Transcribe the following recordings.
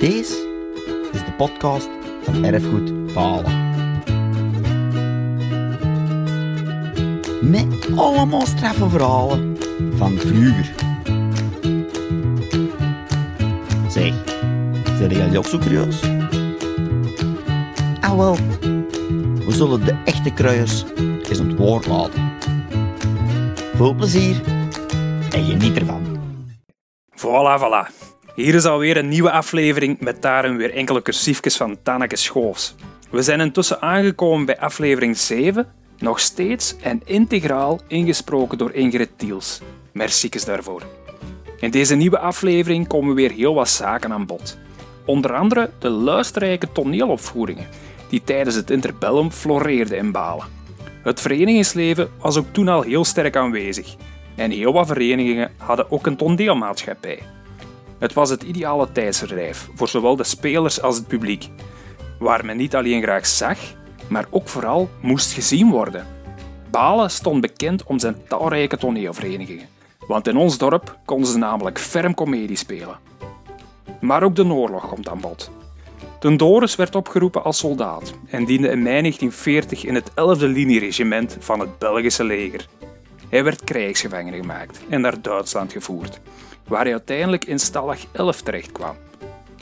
Deze is de podcast van Erfgoed Balen. Met allemaal straffe verhalen van vroeger. Zeg, zijn jullie ook zo curieus? Ah wel, we zullen de echte kruiers eens het woord laten. Veel plezier en geniet ervan. Voilà, voilà. Hier is alweer een nieuwe aflevering met daarin weer enkele cursiefjes van Tanneke Schoofs. We zijn intussen aangekomen bij aflevering 7, nog steeds en integraal ingesproken door Ingrid Tiels. Merciekes daarvoor. In deze nieuwe aflevering komen weer heel wat zaken aan bod. Onder andere de luisterrijke toneelopvoeringen, die tijdens het interbellum floreerden in Balen. Het verenigingsleven was ook toen al heel sterk aanwezig. En heel wat verenigingen hadden ook een toneelmaatschappij. Het was het ideale tijdsverdrijf voor zowel de spelers als het publiek, waar men niet alleen graag zag, maar ook vooral moest gezien worden. Balen stond bekend om zijn talrijke toneelverenigingen, want in ons dorp konden ze namelijk ferm comedie spelen. Maar ook de oorlog komt aan bod. Ten Doris werd opgeroepen als soldaat en diende in mei 1940 in het 11e linieregiment van het Belgische leger. Hij werd krijgsgevangene gemaakt en naar Duitsland gevoerd, waar hij uiteindelijk in Stalag 11 terechtkwam.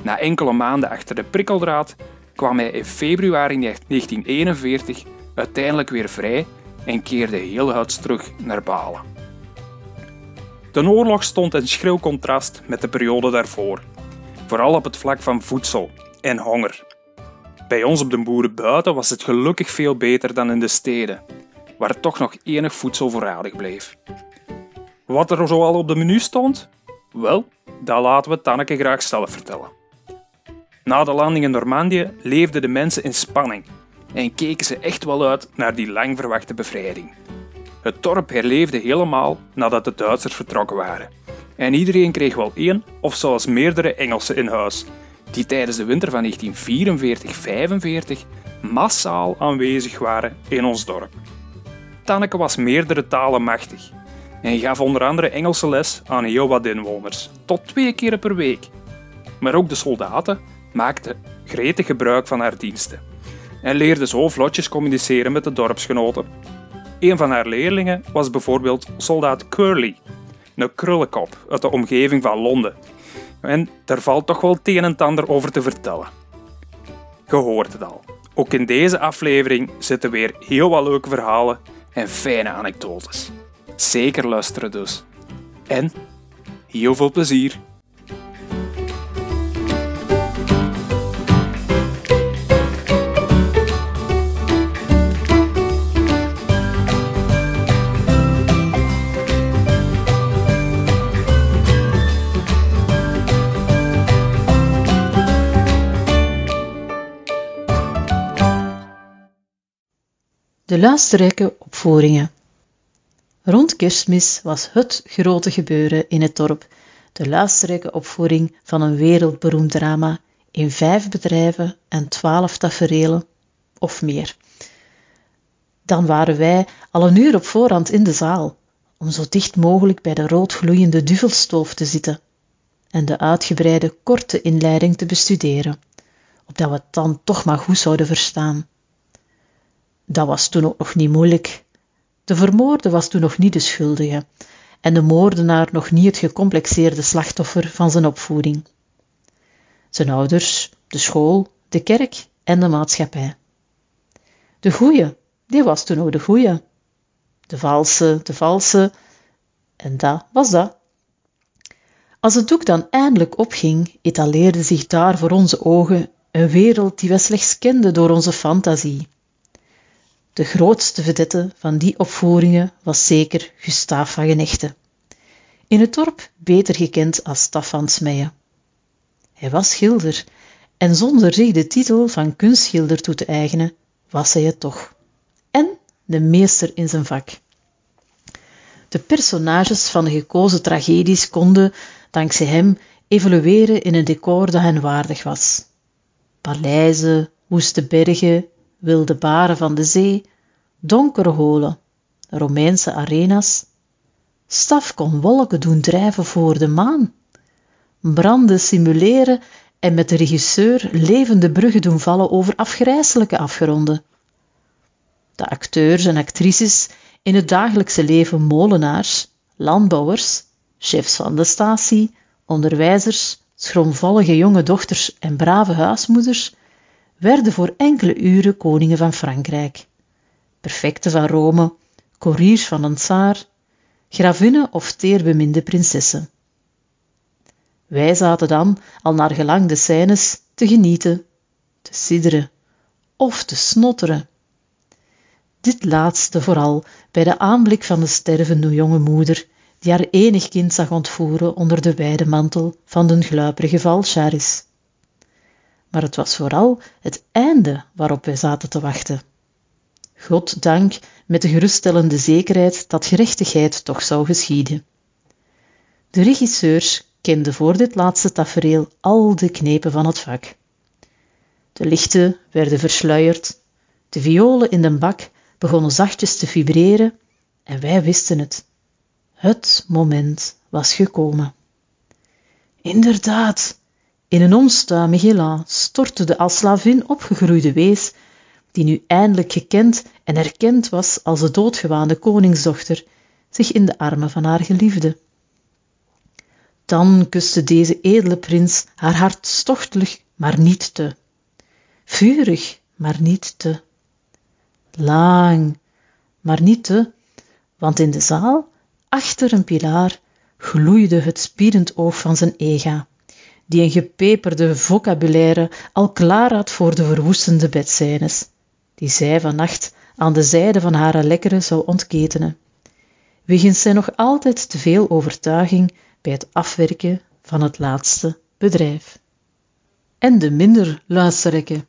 Na enkele maanden achter de prikkeldraad kwam hij in februari 1941 uiteindelijk weer vrij en keerde heel huids terug naar Balen. De oorlog stond in schril contrast met de periode daarvoor, vooral op het vlak van voedsel en honger. Bij ons op de boeren buiten was het gelukkig veel beter dan in de steden, waar toch nog enig voedsel voorradig bleef. Wat er zoal op de menu stond? Wel, dat laten we Tanneke graag zelf vertellen. Na de landing in Normandië leefden de mensen in spanning en keken ze echt wel uit naar die lang verwachte bevrijding. Het dorp herleefde helemaal nadat de Duitsers vertrokken waren. En iedereen kreeg wel één of zelfs meerdere Engelsen in huis, die tijdens de winter van 1944-45 massaal aanwezig waren in ons dorp. Tanneke was meerdere talen machtig en gaf onder andere Engelse les aan heel wat inwoners, tot twee keer per week. Maar ook de soldaten maakten gretig gebruik van haar diensten en leerde zo vlotjes communiceren met de dorpsgenoten. Een van haar leerlingen was bijvoorbeeld soldaat Curly, een krullenkop uit de omgeving van Londen. En daar valt toch wel het een en ander over te vertellen. Je hoort het al. Ook in deze aflevering zitten weer heel wat leuke verhalen en fijne anekdotes. Zeker luisteren dus. En heel veel plezier. De luisterrijke opvoeringen. Rond kerstmis was het grote gebeuren in het dorp, de luisterrijke opvoering van een wereldberoemd drama in vijf bedrijven en twaalf taferelen of meer. Dan waren wij al een uur op voorhand in de zaal, om zo dicht mogelijk bij de roodgloeiende duvelstoof te zitten en de uitgebreide korte inleiding te bestuderen, opdat we het dan toch maar goed zouden verstaan. Dat was toen ook nog niet moeilijk. De vermoorde was toen nog niet de schuldige en de moordenaar nog niet het gecomplexeerde slachtoffer van zijn opvoeding. Zijn ouders, de school, de kerk en de maatschappij. De goeie, die was toen ook de goeie. De valse, de valse, en dat was dat. Als het doek dan eindelijk opging, etaleerde zich daar voor onze ogen een wereld die we slechts kenden door onze fantasie. De grootste vedette van die opvoeringen was zeker Gustaaf van Genechte. In het dorp beter gekend als Staf van. Hij was schilder en zonder zich de titel van kunstschilder toe te eigenen, was hij het toch. En de meester in zijn vak. De personages van de gekozen tragedies konden, dankzij hem, evolueren in een decor dat hen waardig was. Paleizen, woeste bergen, wilde baren van de zee, donkere holen, Romeinse arena's. Staf kon wolken doen drijven voor de maan, branden simuleren en met de regisseur levende bruggen doen vallen over afgrijselijke afgronden. De acteurs en actrices in het dagelijkse leven molenaars, landbouwers, chefs van de statie, onderwijzers, schroomvallige jonge dochters en brave huismoeders werden voor enkele uren koningen van Frankrijk, perfecten van Rome, couriers van een tsaar, gravinnen of teerbeminde prinsessen. Wij zaten dan, al naar gelang de scènes, te genieten, te sidderen of te snotteren. Dit laatste vooral bij de aanblik van de stervende jonge moeder, die haar enig kind zag ontvoeren onder de wijde mantel van den gluiperige valcharis. Maar het was vooral het einde waarop wij zaten te wachten. God dank met de geruststellende zekerheid dat gerechtigheid toch zou geschieden. De regisseurs kenden voor dit laatste tafereel al de knepen van het vak. De lichten werden versluierd, de violen in de bak begonnen zachtjes te vibreren en wij wisten het. Het moment was gekomen. Inderdaad, in een onstuimig elan stortte de als slavin opgegroeide wees, die nu eindelijk gekend en erkend was als de doodgewaande koningsdochter, zich in de armen van haar geliefde. Dan kuste deze edele prins haar hart stochtelijk, maar niet te. Vurig, maar niet te. Lang, maar niet te, want in de zaal, achter een pilaar, gloeide het spierend oog van zijn ega, die een gepeperde vocabulaire al klaar had voor de verwoestende bedscènes, die zij vannacht aan de zijde van hare lekkere zou ontketenen, wegens zij nog altijd te veel overtuiging bij het afwerken van het laatste bedrijf. En de minder luisterrijke.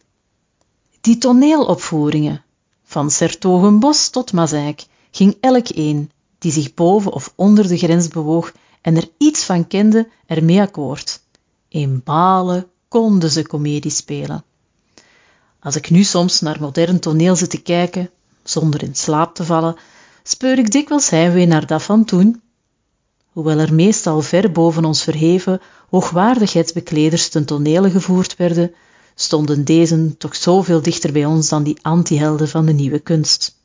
Die toneelopvoeringen, van Sertogenbos tot Mazeik, ging elk een die zich boven of onder de grens bewoog en er iets van kende, ermee akkoord. In balen konden ze komedie spelen. Als ik nu soms naar modern toneel zit te kijken, zonder in slaap te vallen, speur ik dikwijls heimwee naar dat van toen, hoewel er meestal ver boven ons verheven hoogwaardigheidsbekleders ten tonele gevoerd werden, stonden deze toch zoveel dichter bij ons dan die antihelden van de nieuwe kunst.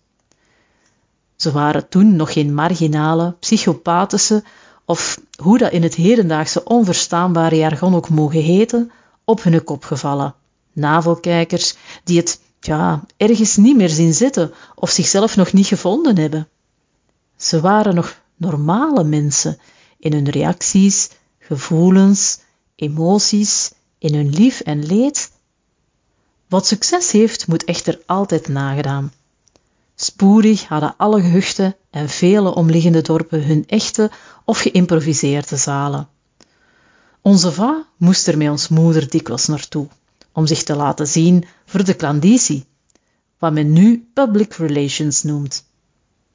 Ze waren toen nog geen marginale, psychopathische of, hoe dat in het hedendaagse onverstaanbare jargon ook mogen heten, op hun kop gevallen. Navelkijkers die het, ja, ergens niet meer zien zitten of zichzelf nog niet gevonden hebben. Ze waren nog normale mensen in hun reacties, gevoelens, emoties, in hun lief en leed. Wat succes heeft, moet echter altijd nagedaan. Spoedig hadden alle gehuchten en vele omliggende dorpen hun echte of geïmproviseerde zalen. Onze va moest er met ons moeder dikwijls naartoe, om zich te laten zien voor de klandizie, wat men nu public relations noemt.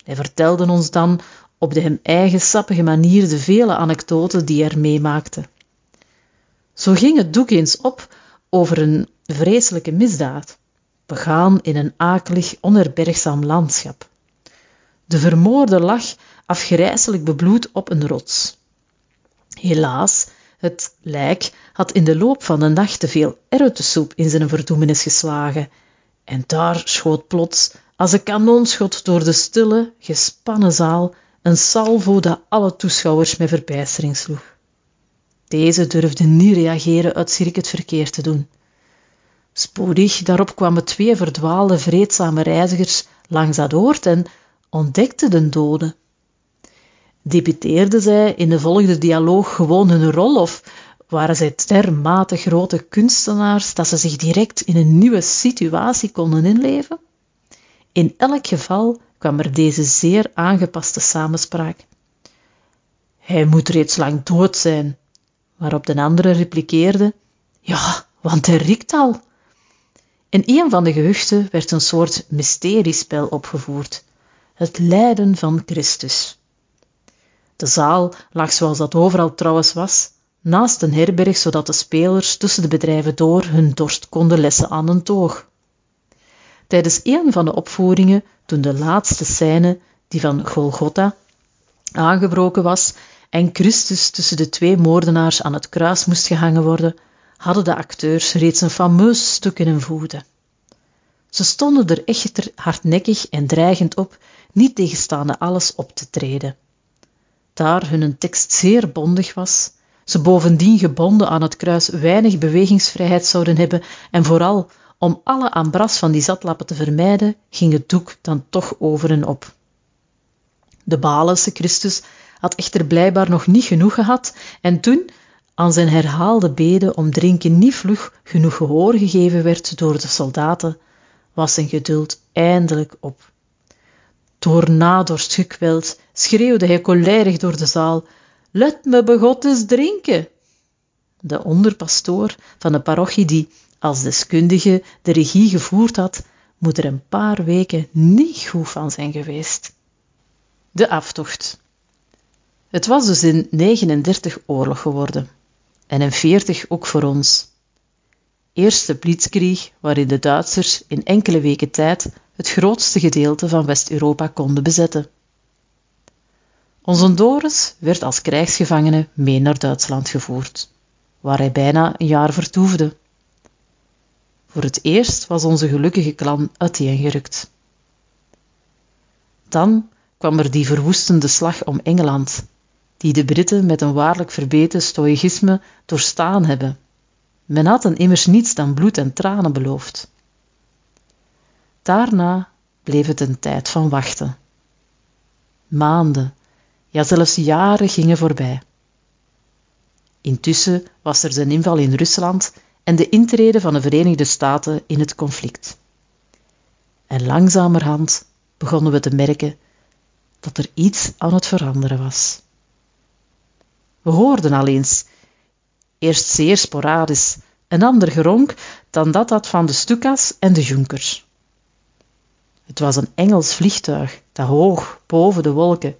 Hij vertelde ons dan op de hem eigen sappige manier de vele anekdoten die hij er meemaakte. Zo ging het doek eens op over een vreselijke misdaad, begaan in een akelig, onherbergzaam landschap. De vermoorde lag afgrijselijk bebloed op een rots. Helaas, het lijk had in de loop van de nacht te veel erwtensoep in zijn verdoemenis geslagen, en daar schoot plots, als een kanonschot door de stille, gespannen zaal, een salvo dat alle toeschouwers met verbijstering sloeg. Deze durfden niet reageren uit schrik het verkeer te doen. Spoedig daarop kwamen twee verdwaalde, vreedzame reizigers langs dat oord en ontdekten de dode. Debuteerden zij in de volgende dialoog gewoon hun rol of waren zij dermate grote kunstenaars dat ze zich direct in een nieuwe situatie konden inleven? In elk geval kwam er deze zeer aangepaste samenspraak. Hij moet reeds lang dood zijn, waarop de andere repliceerde, ja, want hij riekt al. In een van de gehuchten werd een soort mysteriespel opgevoerd, het lijden van Christus. De zaal lag zoals dat overal trouwens was, naast een herberg, zodat de spelers tussen de bedrijven door hun dorst konden lessen aan een toog. Tijdens een van de opvoeringen, toen de laatste scène, die van Golgotha, aangebroken was en Christus tussen de twee moordenaars aan het kruis moest gehangen worden, hadden de acteurs reeds een fameus stuk in hun voeten. Ze stonden er echter hardnekkig en dreigend op, niet tegenstaande alles op te treden. Daar hun tekst zeer bondig was, ze bovendien gebonden aan het kruis weinig bewegingsvrijheid zouden hebben en vooral om alle ambras van die zatlappen te vermijden, ging het doek dan toch over en op. De Balense Christus had echter blijkbaar nog niet genoeg gehad en toen aan zijn herhaalde beden om drinken niet vlug genoeg gehoor gegeven werd door de soldaten, was zijn geduld eindelijk op. Door nadorst gekweld schreeuwde hij kolerig door de zaal: Let me begot eens drinken! De onderpastoor van de parochie die, als deskundige, de regie gevoerd had, moet er een paar weken niet goed van zijn geweest. De aftocht. Het was dus in 39 oorlog geworden en in 40 ook voor ons. Eerste blitzkrieg waarin de Duitsers in enkele weken tijd het grootste gedeelte van West-Europa konden bezetten. Onze Doris werd als krijgsgevangene mee naar Duitsland gevoerd, waar hij bijna een jaar vertoefde. Voor het eerst was onze gelukkige klan uiteengerukt. Dan kwam er die verwoestende slag om Engeland, die de Britten met een waarlijk verbeten stoïcisme doorstaan hebben. Men had hen immers niets dan bloed en tranen beloofd. Daarna bleef het een tijd van wachten. Maanden, ja zelfs jaren gingen voorbij. Intussen was er de inval in Rusland en de intrede van de Verenigde Staten in het conflict. En langzamerhand begonnen we te merken dat er iets aan het veranderen was. We hoorden al eens, eerst zeer sporadisch, een ander geronk dan dat had van de Stukas en de Junkers. Het was een Engels vliegtuig dat hoog boven de wolken,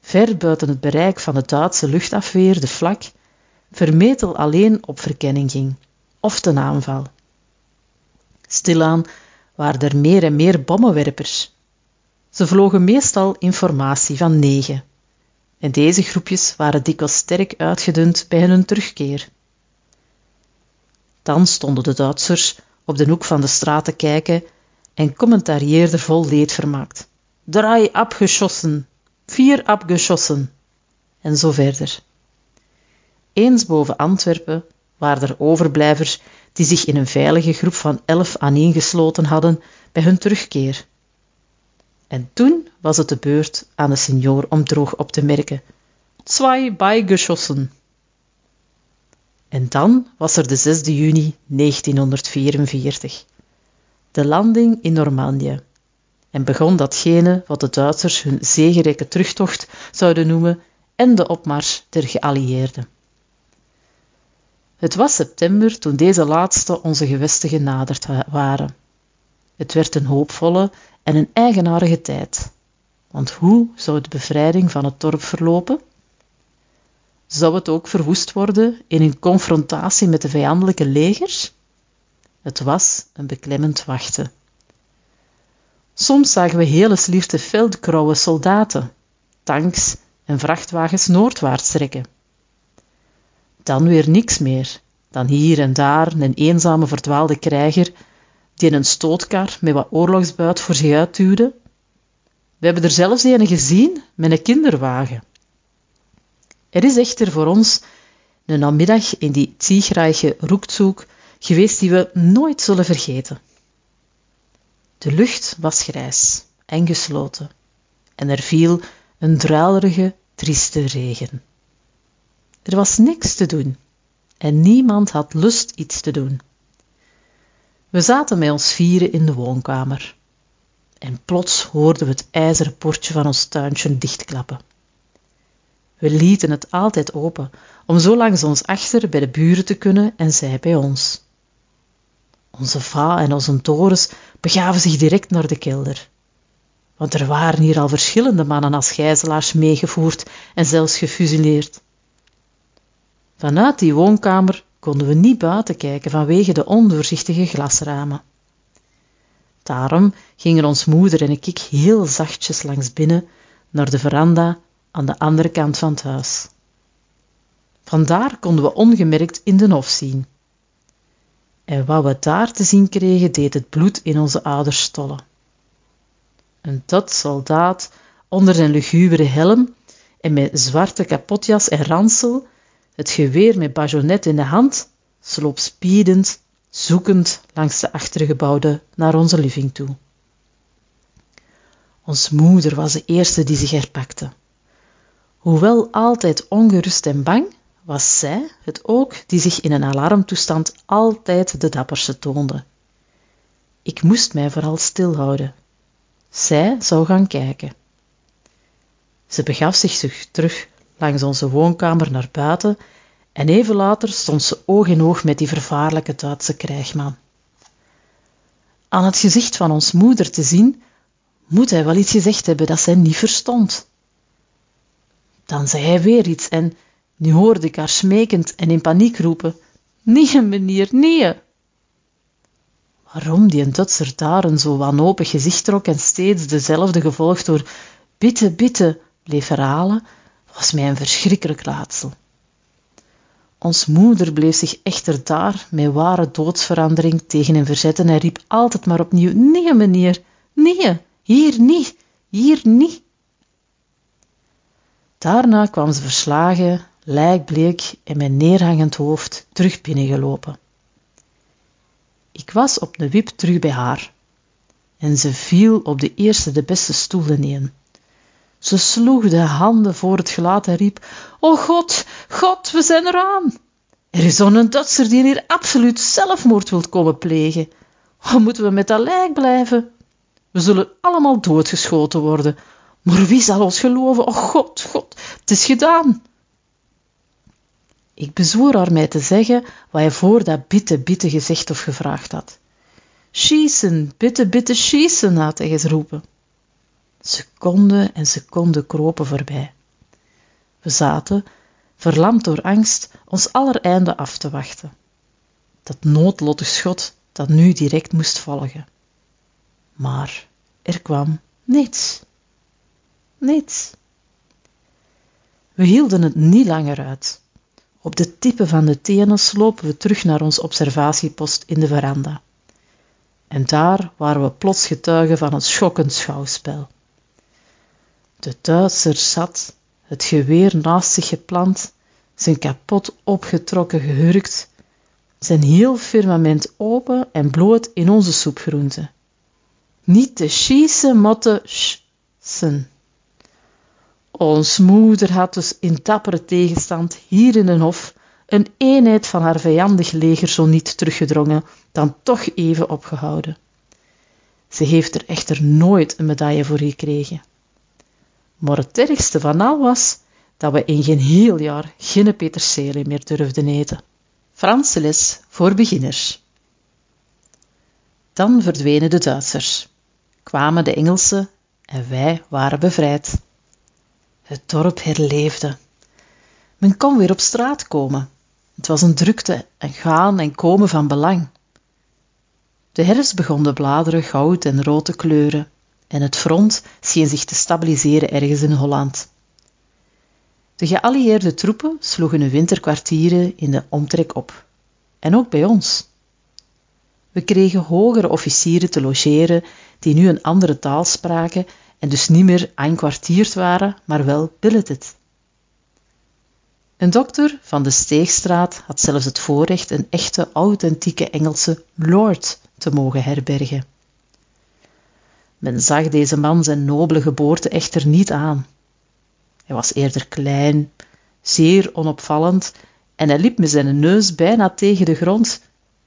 ver buiten het bereik van de Duitse luchtafweer, de vlak, vermetel alleen op verkenning ging, of ten aanval. Stilaan waren er meer en meer bommenwerpers. Ze vlogen meestal in formatie van negen. En deze groepjes waren dikwijls sterk uitgedund bij hun terugkeer. Dan stonden de Duitsers op de hoek van de straat te kijken en commentarieerden vol leedvermaakt. Drei abgeschossen, vier abgeschossen, en zo verder. Eens boven Antwerpen waren er overblijvers die zich in een veilige groep van elf aaneengesloten hadden bij hun terugkeer. En toen was het de beurt aan de signor om droog op te merken. Zwei beigeschossen. En dan was er de 6 juni 1944. De landing in Normandië. En begon datgene wat de Duitsers hun zegerijke terugtocht zouden noemen en de opmars der geallieerden. Het was september toen deze laatste onze gewesten genaderd waren. Het werd een hoopvolle en een eigenaardige tijd. Want hoe zou de bevrijding van het dorp verlopen? Zou het ook verwoest worden in een confrontatie met de vijandelijke legers? Het was een beklemmend wachten. Soms zagen we hele slierte veldkrauwe soldaten, tanks en vrachtwagens noordwaarts trekken. Dan weer niks meer dan hier en daar een eenzame verdwaalde krijger die een stootkar met wat oorlogsbuit voor zich uitduwde. We hebben er zelfs een gezien met een kinderwagen. Er is echter voor ons een namiddag in die ziegrijke roekzoek geweest die we nooit zullen vergeten. De lucht was grijs en gesloten en er viel een druilerige, trieste regen. Er was niks te doen en niemand had lust iets te doen. We zaten met ons vieren in de woonkamer. En plots hoorden we het ijzeren poortje van ons tuintje dichtklappen. We lieten het altijd open, om zo langs ons achter bij de buren te kunnen en zij bij ons. Onze va en onze Doris begaven zich direct naar de kelder. Want er waren hier al verschillende mannen als gijzelaars meegevoerd en zelfs gefusileerd. Vanuit die woonkamer konden we niet buiten kijken vanwege de ondoorzichtige glasramen. Daarom gingen ons moeder en ik heel zachtjes langs binnen naar de veranda aan de andere kant van het huis. Vandaar konden we ongemerkt in de hof zien, en wat we daar te zien kregen deed het bloed in onze aders stollen. Een Duits soldaat onder zijn lugubere helm en met zwarte kapotjas en ransel, het geweer met bajonet in de hand, sloop spiedend, zoekend langs de achtergebouwde naar onze living toe. Ons moeder was de eerste die zich herpakte. Hoewel altijd ongerust en bang, was zij het ook die zich in een alarmtoestand altijd de dapperste toonde. Ik moest mij vooral stilhouden. Zij zou gaan kijken. Ze begaf zich terug langs onze woonkamer naar buiten en even later stond ze oog in oog met die vervaarlijke Duitse krijgman. Aan het gezicht van ons moeder te zien, moet hij wel iets gezegd hebben dat zij niet verstond. Dan zei hij weer iets en nu hoorde ik haar smekend en in paniek roepen: Nee, meneer, nee! Waarom die een Duitser daar een zo wanhopig gezicht trok en steeds dezelfde gevolgd door bitte, bitte bleef herhalen, was mij een verschrikkelijk raadsel. Ons moeder bleef zich echter daar met ware doodsverandering tegen hem verzetten en riep altijd maar opnieuw: Nee, meneer, nee, hier niet, hier niet. Daarna kwam ze verslagen, lijkbleek en met neerhangend hoofd terug binnengelopen. Ik was op de wip terug bij haar en ze viel op de eerste de beste stoel neer. Ze sloeg de handen voor het gelaat en riep: O God, God, we zijn eraan! Er is zo'n Duitser die hier absoluut zelfmoord wilt komen plegen. Hoe moeten we met dat lijk blijven? We zullen allemaal doodgeschoten worden. Maar wie zal ons geloven? O God, God, het is gedaan. Ik bezwoer haar mij te zeggen wat hij voor dat bitte, bitte gezegd of gevraagd had. Schießen, bitte, bitte schießen, had hij geroepen. Seconden en seconden kropen voorbij. We zaten, verlamd door angst, ons aller einde af te wachten. Dat noodlottig schot dat nu direct moest volgen. Maar er kwam niets. Niets. We hielden het niet langer uit. Op de tippen van de tenen slopen we terug naar ons observatiepost in de veranda. En daar waren we plots getuigen van een schokkend schouwspel. De Duitser zat, het geweer naast zich geplant, zijn kapot opgetrokken gehurkt, zijn heel firmament open en bloot in onze soepgroente. Niet te schiessen, maar te schen. Ons moeder had dus in dappere tegenstand hier in den hof een eenheid van haar vijandig leger zo niet teruggedrongen, dan toch even opgehouden. Ze heeft er echter nooit een medaille voor gekregen. Maar het ergste van al was dat we in geen heel jaar geen peterselie meer durfden eten. Franse les voor beginners. Dan verdwenen de Duitsers, kwamen de Engelsen en wij waren bevrijd. Het dorp herleefde. Men kon weer op straat komen. Het was een drukte en gaan en komen van belang. De herfst begon de bladeren goud en rood te kleuren en het front scheen zich te stabiliseren ergens in Holland. De geallieerde troepen sloegen hun winterkwartieren in de omtrek op. En ook bij ons. We kregen hogere officieren te logeren die nu een andere taal spraken en dus niet meer aankwartierd waren, maar wel billeted. Een dokter van de Steegstraat had zelfs het voorrecht een echte authentieke Engelse lord te mogen herbergen. Men zag deze man zijn nobele geboorte echter niet aan. Hij was eerder klein, zeer onopvallend en hij liep met zijn neus bijna tegen de grond,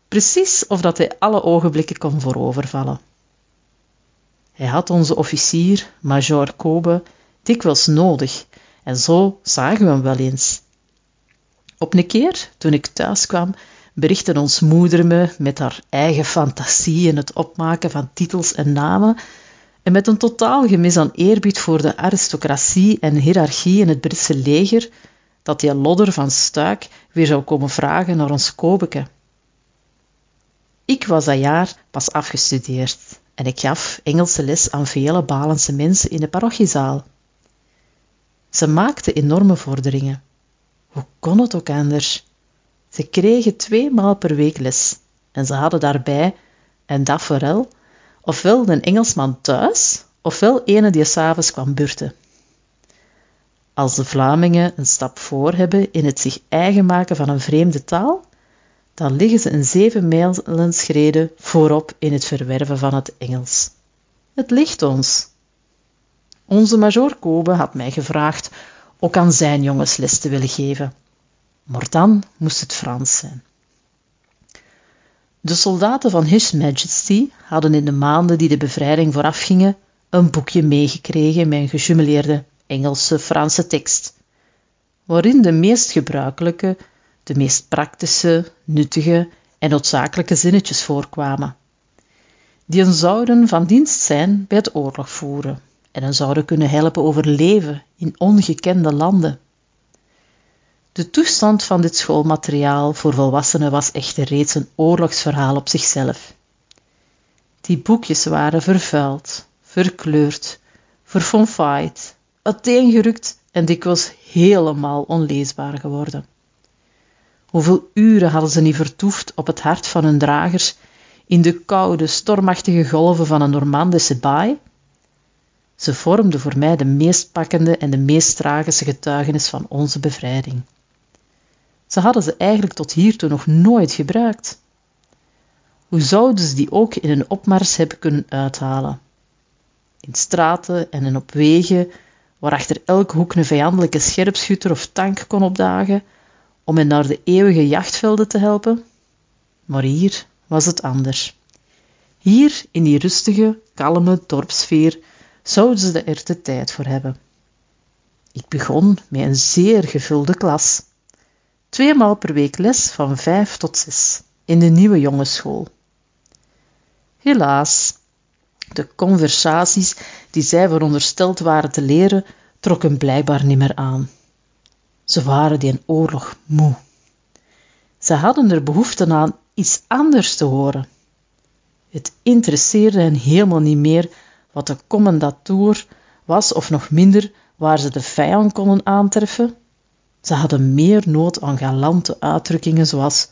precies of dat hij alle ogenblikken kon voorovervallen. Hij had onze officier, Major Kobe, dikwijls nodig en zo zagen we hem wel eens. Op een keer, toen ik thuis kwam, berichtte ons moeder me met haar eigen fantasie en het opmaken van titels en namen en met een totaal gemis aan eerbied voor de aristocratie en hiërarchie in het Britse leger, dat die lodder van Stuik weer zou komen vragen naar ons Kobeke. Ik was dat jaar pas afgestudeerd en ik gaf Engelse les aan vele Balense mensen in de parochiezaal. Ze maakten enorme vorderingen. Hoe kon het ook anders? Ze kregen twee maal per week les en ze hadden daarbij, en dat vooral, ofwel een Engelsman thuis, ofwel ene die s'avonds kwam burten. Als de Vlamingen een stap voor hebben in het zich eigen maken van een vreemde taal, dan liggen ze een zeven mijlen schreden voorop in het verwerven van het Engels. Het ligt ons. Onze major Kobe had mij gevraagd ook aan zijn jongens les te willen geven. Maar dan moest het Frans zijn. De soldaten van His Majesty hadden in de maanden die de bevrijding voorafgingen een boekje meegekregen met een gejumeleerde Engelse Franse tekst, waarin de meest gebruikelijke, de meest praktische, nuttige en noodzakelijke zinnetjes voorkwamen. Die zouden van dienst zijn bij het oorlog voeren en hen zouden kunnen helpen overleven in ongekende landen. De toestand van dit schoolmateriaal voor volwassenen was echter reeds een oorlogsverhaal op zichzelf. Die boekjes waren vervuild, verkleurd, verfonfaaid, uiteengerukt en dikwijls helemaal onleesbaar geworden. Hoeveel uren hadden ze niet vertoefd op het hart van hun dragers in de koude, stormachtige golven van een Normandische baai? Ze vormden voor mij de meest pakkende en de meest tragische getuigenis van onze bevrijding. Ze hadden ze eigenlijk tot hiertoe nog nooit gebruikt. Hoe zouden ze die ook in een opmars hebben kunnen uithalen? In straten en op wegen, waar achter elke hoek een vijandelijke scherpschutter of tank kon opdagen, om hen naar de eeuwige jachtvelden te helpen? Maar hier was het anders. Hier, in die rustige, kalme dorpsfeer, zouden ze er de tijd voor hebben. Ik begon met een zeer gevulde klas. Tweemaal per week les van vijf tot zes in de nieuwe jongensschool. Helaas, de conversaties die zij verondersteld waren te leren, trokken blijkbaar niet meer aan. Ze waren die een oorlog moe. Ze hadden er behoefte aan iets anders te horen. Het interesseerde hen helemaal niet meer wat de commendatoor was, of nog minder waar ze de vijand konden aantreffen. Ze hadden meer nood aan galante uitdrukkingen zoals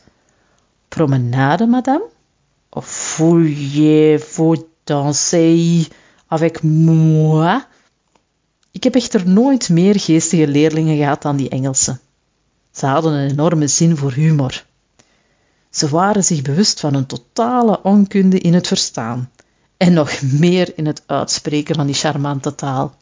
promenade, madame, of voulez-vous danser avec moi? Ik heb echter nooit meer geestige leerlingen gehad dan die Engelsen. Ze hadden een enorme zin voor humor. Ze waren zich bewust van een totale onkunde in het verstaan en nog meer in het uitspreken van die charmante taal.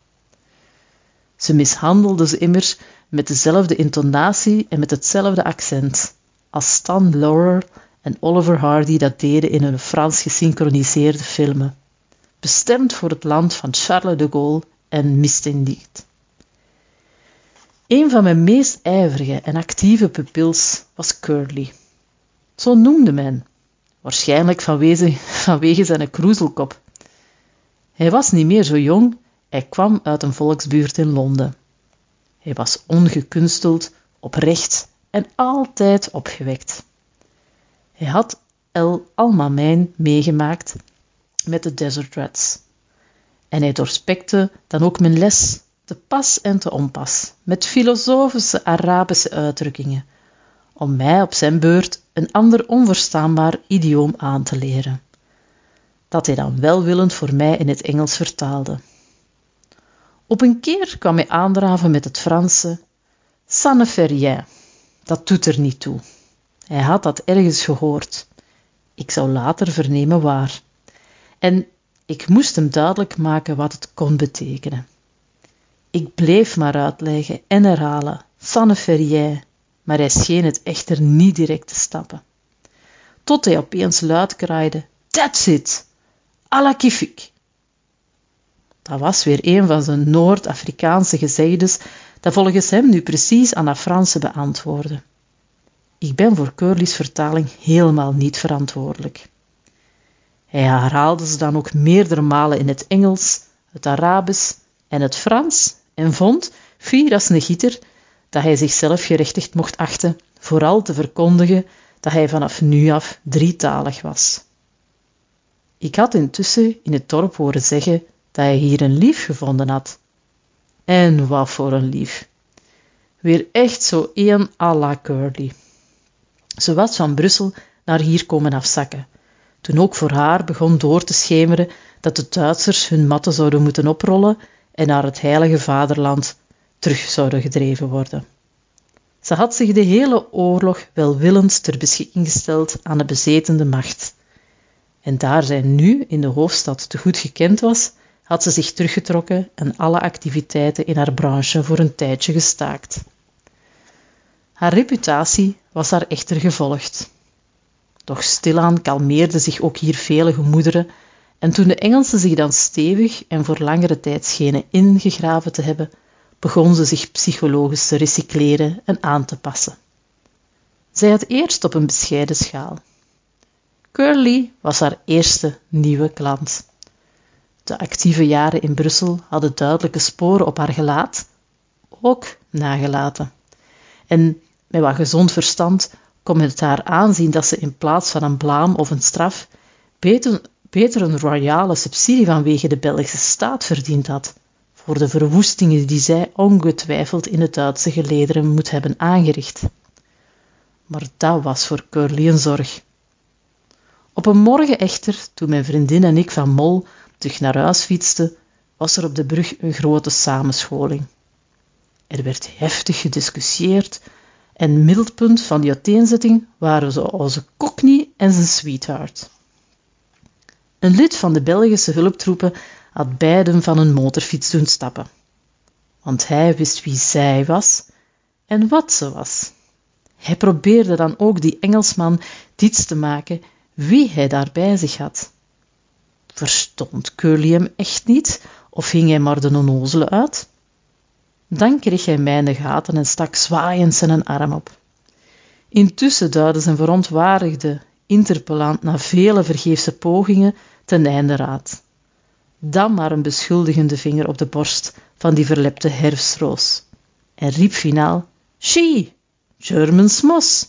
Ze mishandelden ze immers met dezelfde intonatie en met hetzelfde accent als Stan Laurel en Oliver Hardy dat deden in hun Frans gesynchroniseerde filmen, bestemd voor het land van Charles de Gaulle en Mistindiet. Een van mijn meest ijverige en actieve pupils was Curly. Zo noemde men, waarschijnlijk vanwege, vanwege zijn kroezelkop. Hij was niet meer zo jong, hij kwam uit een volksbuurt in Londen. Hij was ongekunsteld, oprecht en altijd opgewekt. Hij had El Almamein meegemaakt met de Desert Rats. En hij doorspekte dan ook mijn les, te pas en te onpas, met filosofische Arabische uitdrukkingen, om mij op zijn beurt een ander onverstaanbaar idioom aan te leren, dat hij dan welwillend voor mij in het Engels vertaalde. Op een keer kwam hij aandraven met het Franse Ça ne fait rien. Dat doet er niet toe. Hij had dat ergens gehoord. Ik zou later vernemen waar. En ik moest hem duidelijk maken wat het kon betekenen. Ik bleef maar uitleggen en herhalen, ça ne fait rien, maar hij scheen het echter niet direct te stappen. Tot hij opeens luid kraaide, that's it, à la. Dat was weer een van zijn Noord-Afrikaanse gezegdes dat volgens hem nu precies aan dat Franse beantwoordde. Ik ben voor Curly's vertaling helemaal niet verantwoordelijk. Hij herhaalde ze dan ook meerdere malen in het Engels, het Arabisch en het Frans en vond, fier als een gieter, dat hij zichzelf gerechtigd mocht achten vooral te verkondigen dat hij vanaf nu af drietalig was. Ik had intussen in het dorp horen zeggen dat hij hier een lief gevonden had. En wat voor een lief. Weer echt zo één à la Curly. Ze was van Brussel naar hier komen afzakken. Toen ook voor haar begon door te schemeren dat de Duitsers hun matten zouden moeten oprollen en naar het heilige vaderland terug zouden gedreven worden. Ze had zich de hele oorlog welwillend ter beschikking gesteld aan de bezetende macht. En daar zij nu in de hoofdstad te goed gekend was, had ze zich teruggetrokken en alle activiteiten in haar branche voor een tijdje gestaakt. Haar reputatie was haar echter gevolgd. Doch stilaan kalmeerden zich ook hier vele gemoederen en toen de Engelsen zich dan stevig en voor langere tijd schenen ingegraven te hebben, begon ze zich psychologisch te recycleren en aan te passen. Zij had eerst op een bescheiden schaal. Curly was haar eerste nieuwe klant. De actieve jaren in Brussel hadden duidelijke sporen op haar gelaat, ook nagelaten. En met wat gezond verstand kon men het haar aanzien dat ze in plaats van een blaam of een straf beter, beter een royale subsidie vanwege de Belgische staat verdiend had, voor de verwoestingen die zij ongetwijfeld in het Duitse gelederen moet hebben aangericht. Maar dat was voor Curly een zorg. Op een morgen echter, toen mijn vriendin en ik van Mol terug naar huis fietsten, was er op de brug een grote samenscholing. Er werd heftig gediscussieerd en middelpunt van die uiteenzetting waren zo onze Cockney en zijn sweetheart. Een lid van de Belgische hulptroepen had beiden van een motorfiets doen stappen. Want hij wist wie zij was en wat ze was. Hij probeerde dan ook die Engelsman diets te maken wie hij daar bij zich had. Verstond Curly hem echt niet, of hing hij maar de onnozele uit? Dan kreeg hij mij gaten en stak zwaaiend zijn arm op. Intussen duidde zijn verontwaardigde interpellant na vele vergeefse pogingen ten einde raad. Dan maar een beschuldigende vinger op de borst van die verlepte herfstroos en riep finaal: She, German Smos.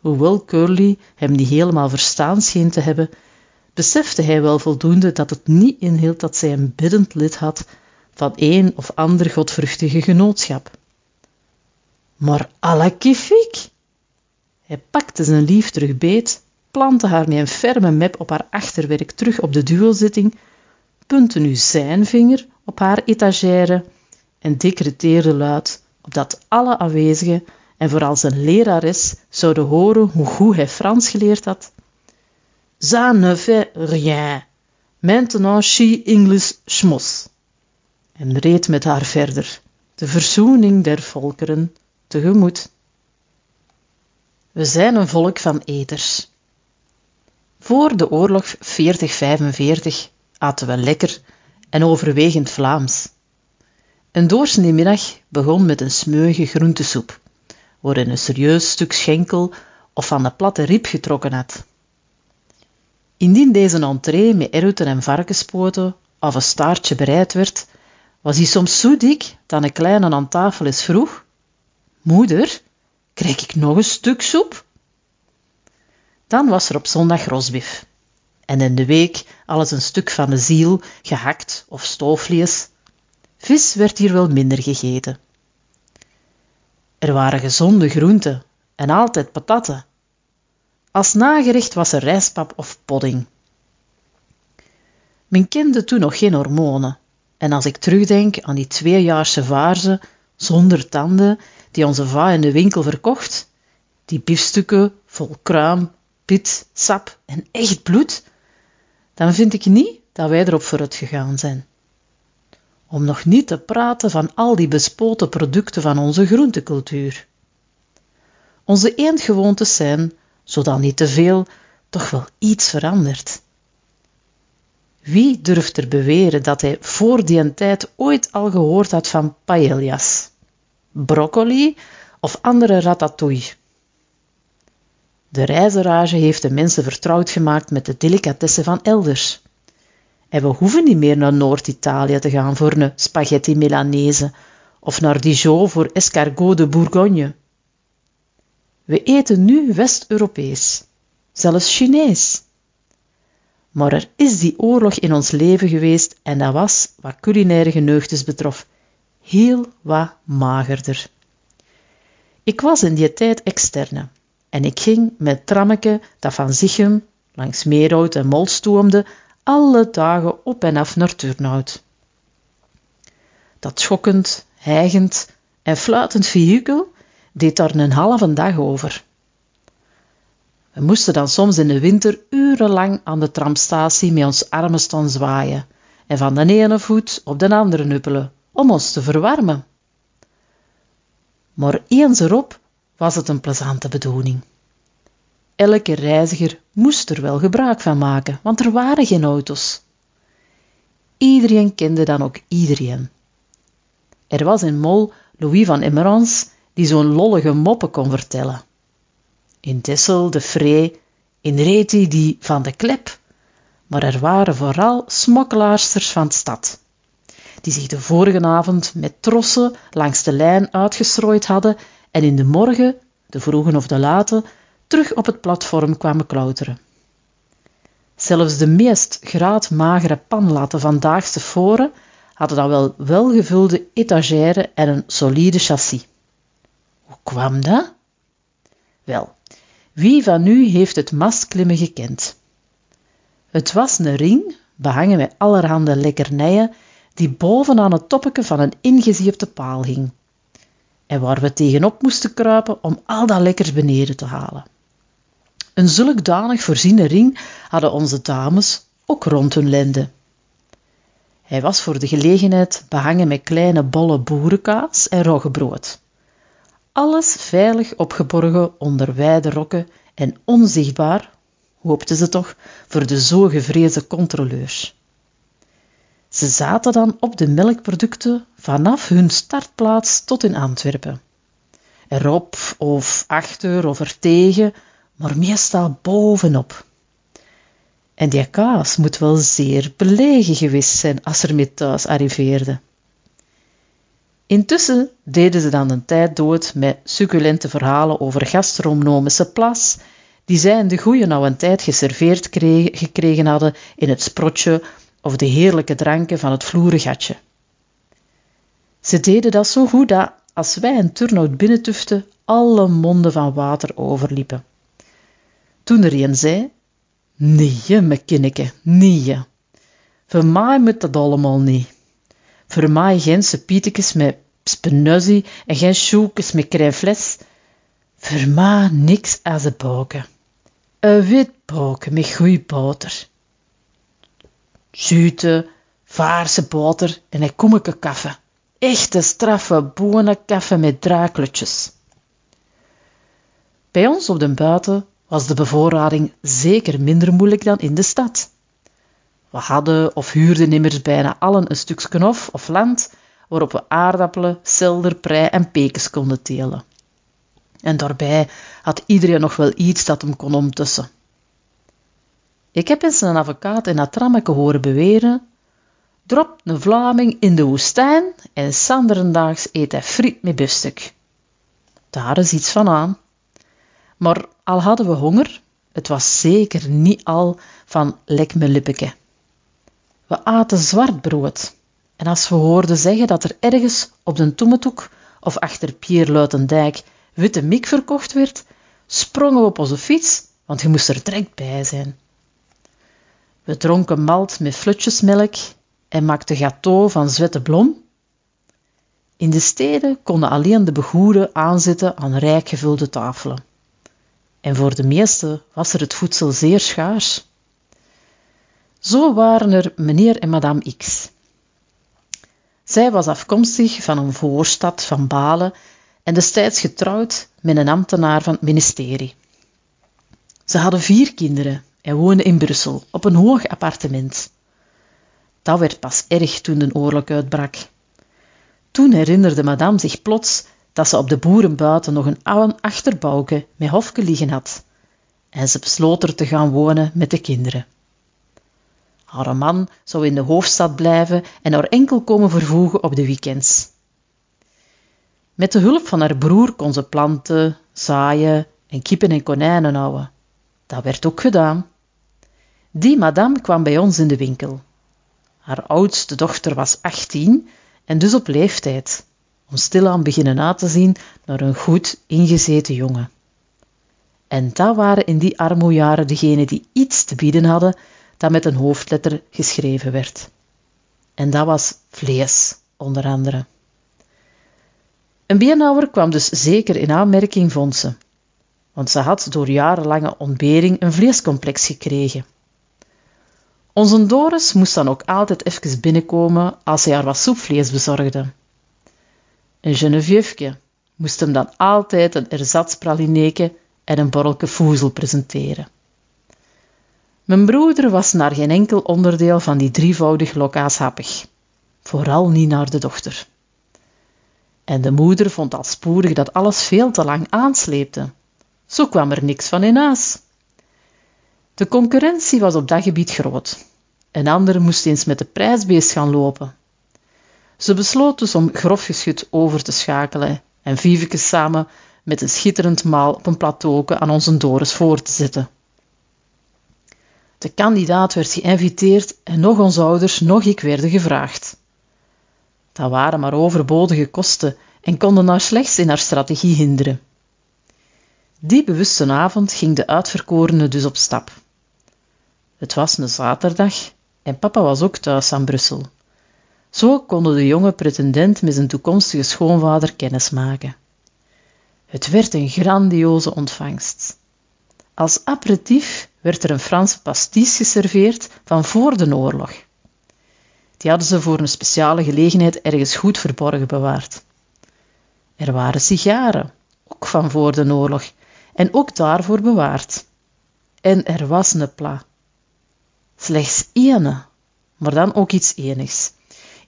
Hoewel Curly hem niet helemaal verstaan scheen te hebben, besefte hij wel voldoende dat het niet inhield dat zij een biddend lid had van een of ander godvruchtige genootschap. Maar alla kifik! Hij pakte zijn lief terug beet, plantte haar met een ferme mep op haar achterwerk terug op de duelzitting, puntte nu zijn vinger op haar etagère en decreteerde luid, opdat alle aanwezigen en vooral zijn lerares zouden horen hoe goed hij Frans geleerd had. Ça ne rien. Maintenant she English schmos. En reed met haar verder, de verzoening der volkeren tegemoet. We zijn een volk van eters. Voor de oorlog 40-45 aten we lekker en overwegend Vlaams. Een doorsnee middag begon met een smeuige groentesoep, waarin een serieus stuk schenkel of van de platte rib getrokken had. Indien deze entree met erwten en varkenspoten of een staartje bereid werd, was hij soms zo dik dat een kleine aan tafel eens vroeg: Moeder, krijg ik nog een stuk soep? Dan was er op zondag rosbif. En in de week alles een stuk van de ziel, gehakt of stoofvlees. Vis werd hier wel minder gegeten. Er waren gezonde groenten en altijd patatten. Als nagerecht was er rijstpap of podding. Men kende toen nog geen hormonen. En als ik terugdenk aan die tweejaarse vaarze zonder tanden die onze va in de winkel verkocht, die biefstukken vol kruim, pit, sap en echt bloed, dan vind ik niet dat wij erop vooruit gegaan zijn. Om nog niet te praten van al die bespoten producten van onze groentecultuur. Onze eendgewoontes zijn, zodat niet te veel, toch wel iets veranderd. Wie durft er beweren dat hij voor die tijd ooit al gehoord had van paellas, broccoli of andere ratatouille? De reizerage heeft de mensen vertrouwd gemaakt met de delicatessen van elders. En we hoeven niet meer naar Noord-Italië te gaan voor een spaghetti Milanese of naar Dijon voor escargot de Bourgogne. We eten nu West-Europees, zelfs Chinees. Maar er is die oorlog in ons leven geweest en dat was, wat culinaire geneugtes betrof, heel wat magerder. Ik was in die tijd externe en ik ging met trammeke dat van Zichem langs Meerhout en Mol stoomde, alle dagen op en af naar Turnhout. Dat schokkend, hijgend en fluitend vehikel deed daar een halve dag over. We moesten dan soms in de winter urenlang aan de tramstatie met ons armen staan zwaaien en van de ene voet op de andere nuppelen om ons te verwarmen. Maar eens erop was het een plezante bedoeling. Elke reiziger moest er wel gebruik van maken, want er waren geen auto's. Iedereen kende dan ook iedereen. Er was in Mol Louis van Emmerans die zo'n lollige moppen kon vertellen. In Dessel de Vree, in Reti die van de Klep, maar er waren vooral smokkelaarsters van de stad, die zich de vorige avond met trossen langs de lijn uitgestrooid hadden en in de morgen, de vroege of de late, terug op het platform kwamen klauteren. Zelfs de meest graadmagere panlatten van daagse voren hadden dan wel welgevulde etagère en een solide chassis. Kwam dat? Wel, wie van u heeft het mastklimmen gekend? Het was een ring, behangen met allerhande lekkernijen, die bovenaan het toppeke van een ingeziepte paal hing. En waar we tegenop moesten kruipen om al dat lekkers beneden te halen. Een zulkdanig voorziene ring hadden onze dames ook rond hun lende. Hij was voor de gelegenheid behangen met kleine bolle boerenkaas en roggebrood. Alles veilig opgeborgen onder wijde rokken en onzichtbaar, hoopten ze toch, voor de zo gevreesde controleurs. Ze zaten dan op de melkproducten vanaf hun startplaats tot in Antwerpen. Erop of achter of ertegen, maar meestal bovenop. En die kaas moet wel zeer belegen geweest zijn als er mee thuis arriveerde. Intussen deden ze dan een tijd dood met succulente verhalen over gastronomische plas, die zij in de goeie oude tijd geserveerd gekregen hadden in het sprotje of de heerlijke dranken van het vloerengatje. Ze deden dat zo goed dat, als wij een turnout binnentuften, alle monden van water overliepen. Toen er een zei, nee, me kinneke, nee. Voor mij moet dat allemaal niet. Mij geen pietekes met spenuzzie en geen schoekes met crèmefles. Voor mij niks als een boken. Een wit boken met goeie boter. Zoete, vaarse boter en een kommeke kaffe. Echte straffe bonenkaffe met draakletjes. Bij ons op de buiten was de bevoorrading zeker minder moeilijk dan in de stad. We hadden of huurden immers bijna allen een stuk knof of land waarop we aardappelen, selder, prei en pekens konden telen. En daarbij had iedereen nog wel iets dat hem kon omtussen. Ik heb eens een advocaat in Atrammeke horen beweren drop een Vlaming in de woestijn en sanderendaags eet hij friet met biefstuk. Daar is iets van aan. Maar al hadden we honger, het was zeker niet al van lek me lippeke. We aten zwart brood. En als we hoorden zeggen dat er ergens op de Toemetoek of achter Pierre Luitendijk witte mik verkocht werd, sprongen we op onze fiets, want je moest er direct bij zijn. We dronken malt met flutjesmelk en maakten gâteau van zwette blom. In de steden konden alleen de begoeden aanzitten aan rijk gevulde tafelen. En voor de meesten was er het voedsel zeer schaars. Zo waren er meneer en madame X. Zij was afkomstig van een voorstad van Balen en destijds getrouwd met een ambtenaar van het ministerie. Ze hadden vier kinderen en woonden in Brussel op een hoog appartement. Dat werd pas erg toen de oorlog uitbrak. Toen herinnerde madame zich plots dat ze op de boeren buiten nog een oude achterbouwke met hofke liggen had en ze besloot er te gaan wonen met de kinderen. Haar man zou in de hoofdstad blijven en haar enkel komen vervoegen op de weekends. Met de hulp van haar broer kon ze planten, zaaien en kippen en konijnen houden. Dat werd ook gedaan. Die madame kwam bij ons in de winkel. Haar oudste dochter was 18 en dus op leeftijd, om stilaan beginnen na te zien naar een goed ingezeten jongen. En dat waren in die armoejaren degenen die iets te bieden hadden dat met een hoofdletter geschreven werd. En dat was vlees, onder andere. Een beenhouwer kwam dus zeker in aanmerking, vond ze, want ze had door jarenlange ontbering een vleescomplex gekregen. Onze Doris moest dan ook altijd even binnenkomen als hij haar wat soepvlees bezorgde. Een Genevièveke moest hem dan altijd een ersatspralineke en een borrelke voezel presenteren. Mijn broeder was naar geen enkel onderdeel van die drievoudig lokaas happig. Vooral niet naar de dochter. En de moeder vond al spoedig dat alles veel te lang aansleepte. Zo kwam er niks van in huis. De concurrentie was op dat gebied groot. Een ander moest eens met de prijsbeest gaan lopen. Ze besloot dus om grofgeschut over te schakelen en Viveke samen met een schitterend maal op een plateau aan onze Doris voor te zetten. De kandidaat werd geïnviteerd en nog onze ouders, nog ik werden gevraagd. Dat waren maar overbodige kosten en konden haar slechts in haar strategie hinderen. Die bewuste avond ging de uitverkorene dus op stap. Het was een zaterdag en papa was ook thuis aan Brussel. Zo konden de jonge pretendent met zijn toekomstige schoonvader kennismaken. Het werd een grandioze ontvangst. Als aperitief werd er een Franse pastis geserveerd van voor de oorlog. Die hadden ze voor een speciale gelegenheid ergens goed verborgen bewaard. Er waren sigaren, ook van voor de oorlog, en ook daarvoor bewaard. En er was een pla. Slechts één, maar dan ook iets enigs.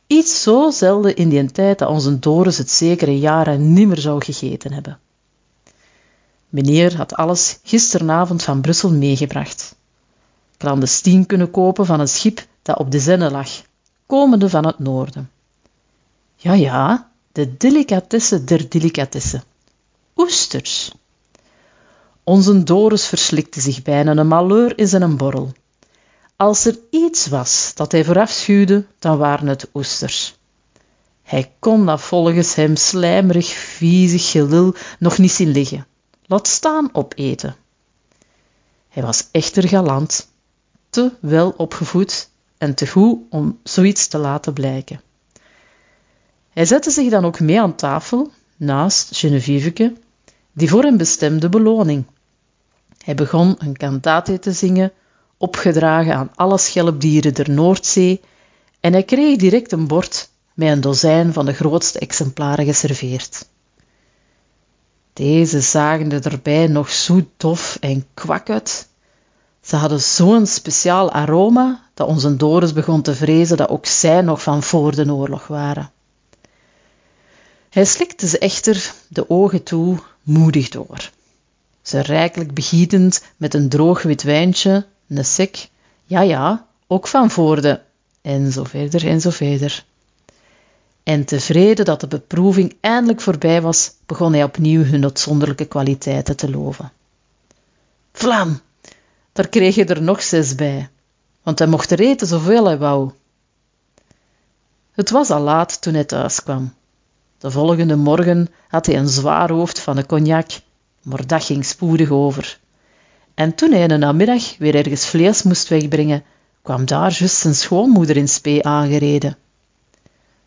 Iets zo zelden in die tijd dat onze Doris het zekere jaren nimmer zou gegeten hebben. Meneer had alles gisteravond van Brussel meegebracht. Clandestien kunnen kopen van een schip dat op de Zenne lag, komende van het noorden. Ja, ja, de delicatesse der delicatessen. Oesters. Onze Doris verslikte zich bijna een malheur in zijn borrel. Als er iets was dat hij vooraf schuwde, dan waren het oesters. Hij kon dat volgens hem slijmerig, viezig gelul nog niet zien liggen. Laat staan opeten. Hij was echter galant, te wel opgevoed en te goed om zoiets te laten blijken. Hij zette zich dan ook mee aan tafel, naast Geneviveke, die voor hem bestemde beloning. Hij begon een kantate te zingen, opgedragen aan alle schelpdieren der Noordzee, en hij kreeg direct een bord met een dozijn van de grootste exemplaren geserveerd. Deze zagen er erbij nog zo dof en kwak uit. Ze hadden zo'n speciaal aroma dat onze Doris begon te vrezen dat ook zij nog van voor de oorlog waren. Hij slikte ze echter de ogen toe moedig door. Ze rijkelijk begietend met een droog wit wijntje, een sek, ja ja, ook van voorde, en zo verder en zo verder. En tevreden dat de beproeving eindelijk voorbij was, begon hij opnieuw hun uitzonderlijke kwaliteiten te loven. Vlam, daar kreeg je er nog zes bij, want hij mocht er eten zoveel hij wou. Het was al laat toen hij thuis kwam. De volgende morgen had hij een zwaar hoofd van de cognac, maar dat ging spoedig over. En toen hij in de namiddag weer ergens vlees moest wegbrengen, kwam daar juist zijn schoonmoeder in spee aangereden.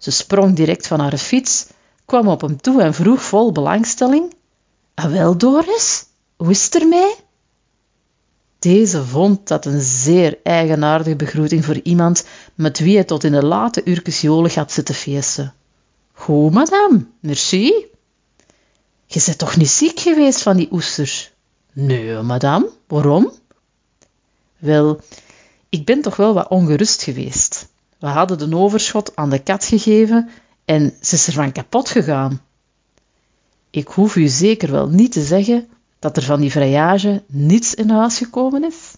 Ze sprong direct van haar fiets, kwam op hem toe en vroeg vol belangstelling: Ah, wel, Doris, hoe is het ermee? Deze vond dat een zeer eigenaardige begroeting voor iemand met wie hij tot in de late uurtjes jolig had zitten feesten. Goed, madame, merci. Je bent toch niet ziek geweest van die oesters? Nee, madame, waarom? Wel, ik ben toch wel wat ongerust geweest. We hadden de overschot aan de kat gegeven en ze is ervan kapot gegaan. Ik hoef u zeker wel niet te zeggen dat er van die vrijage niets in huis gekomen is.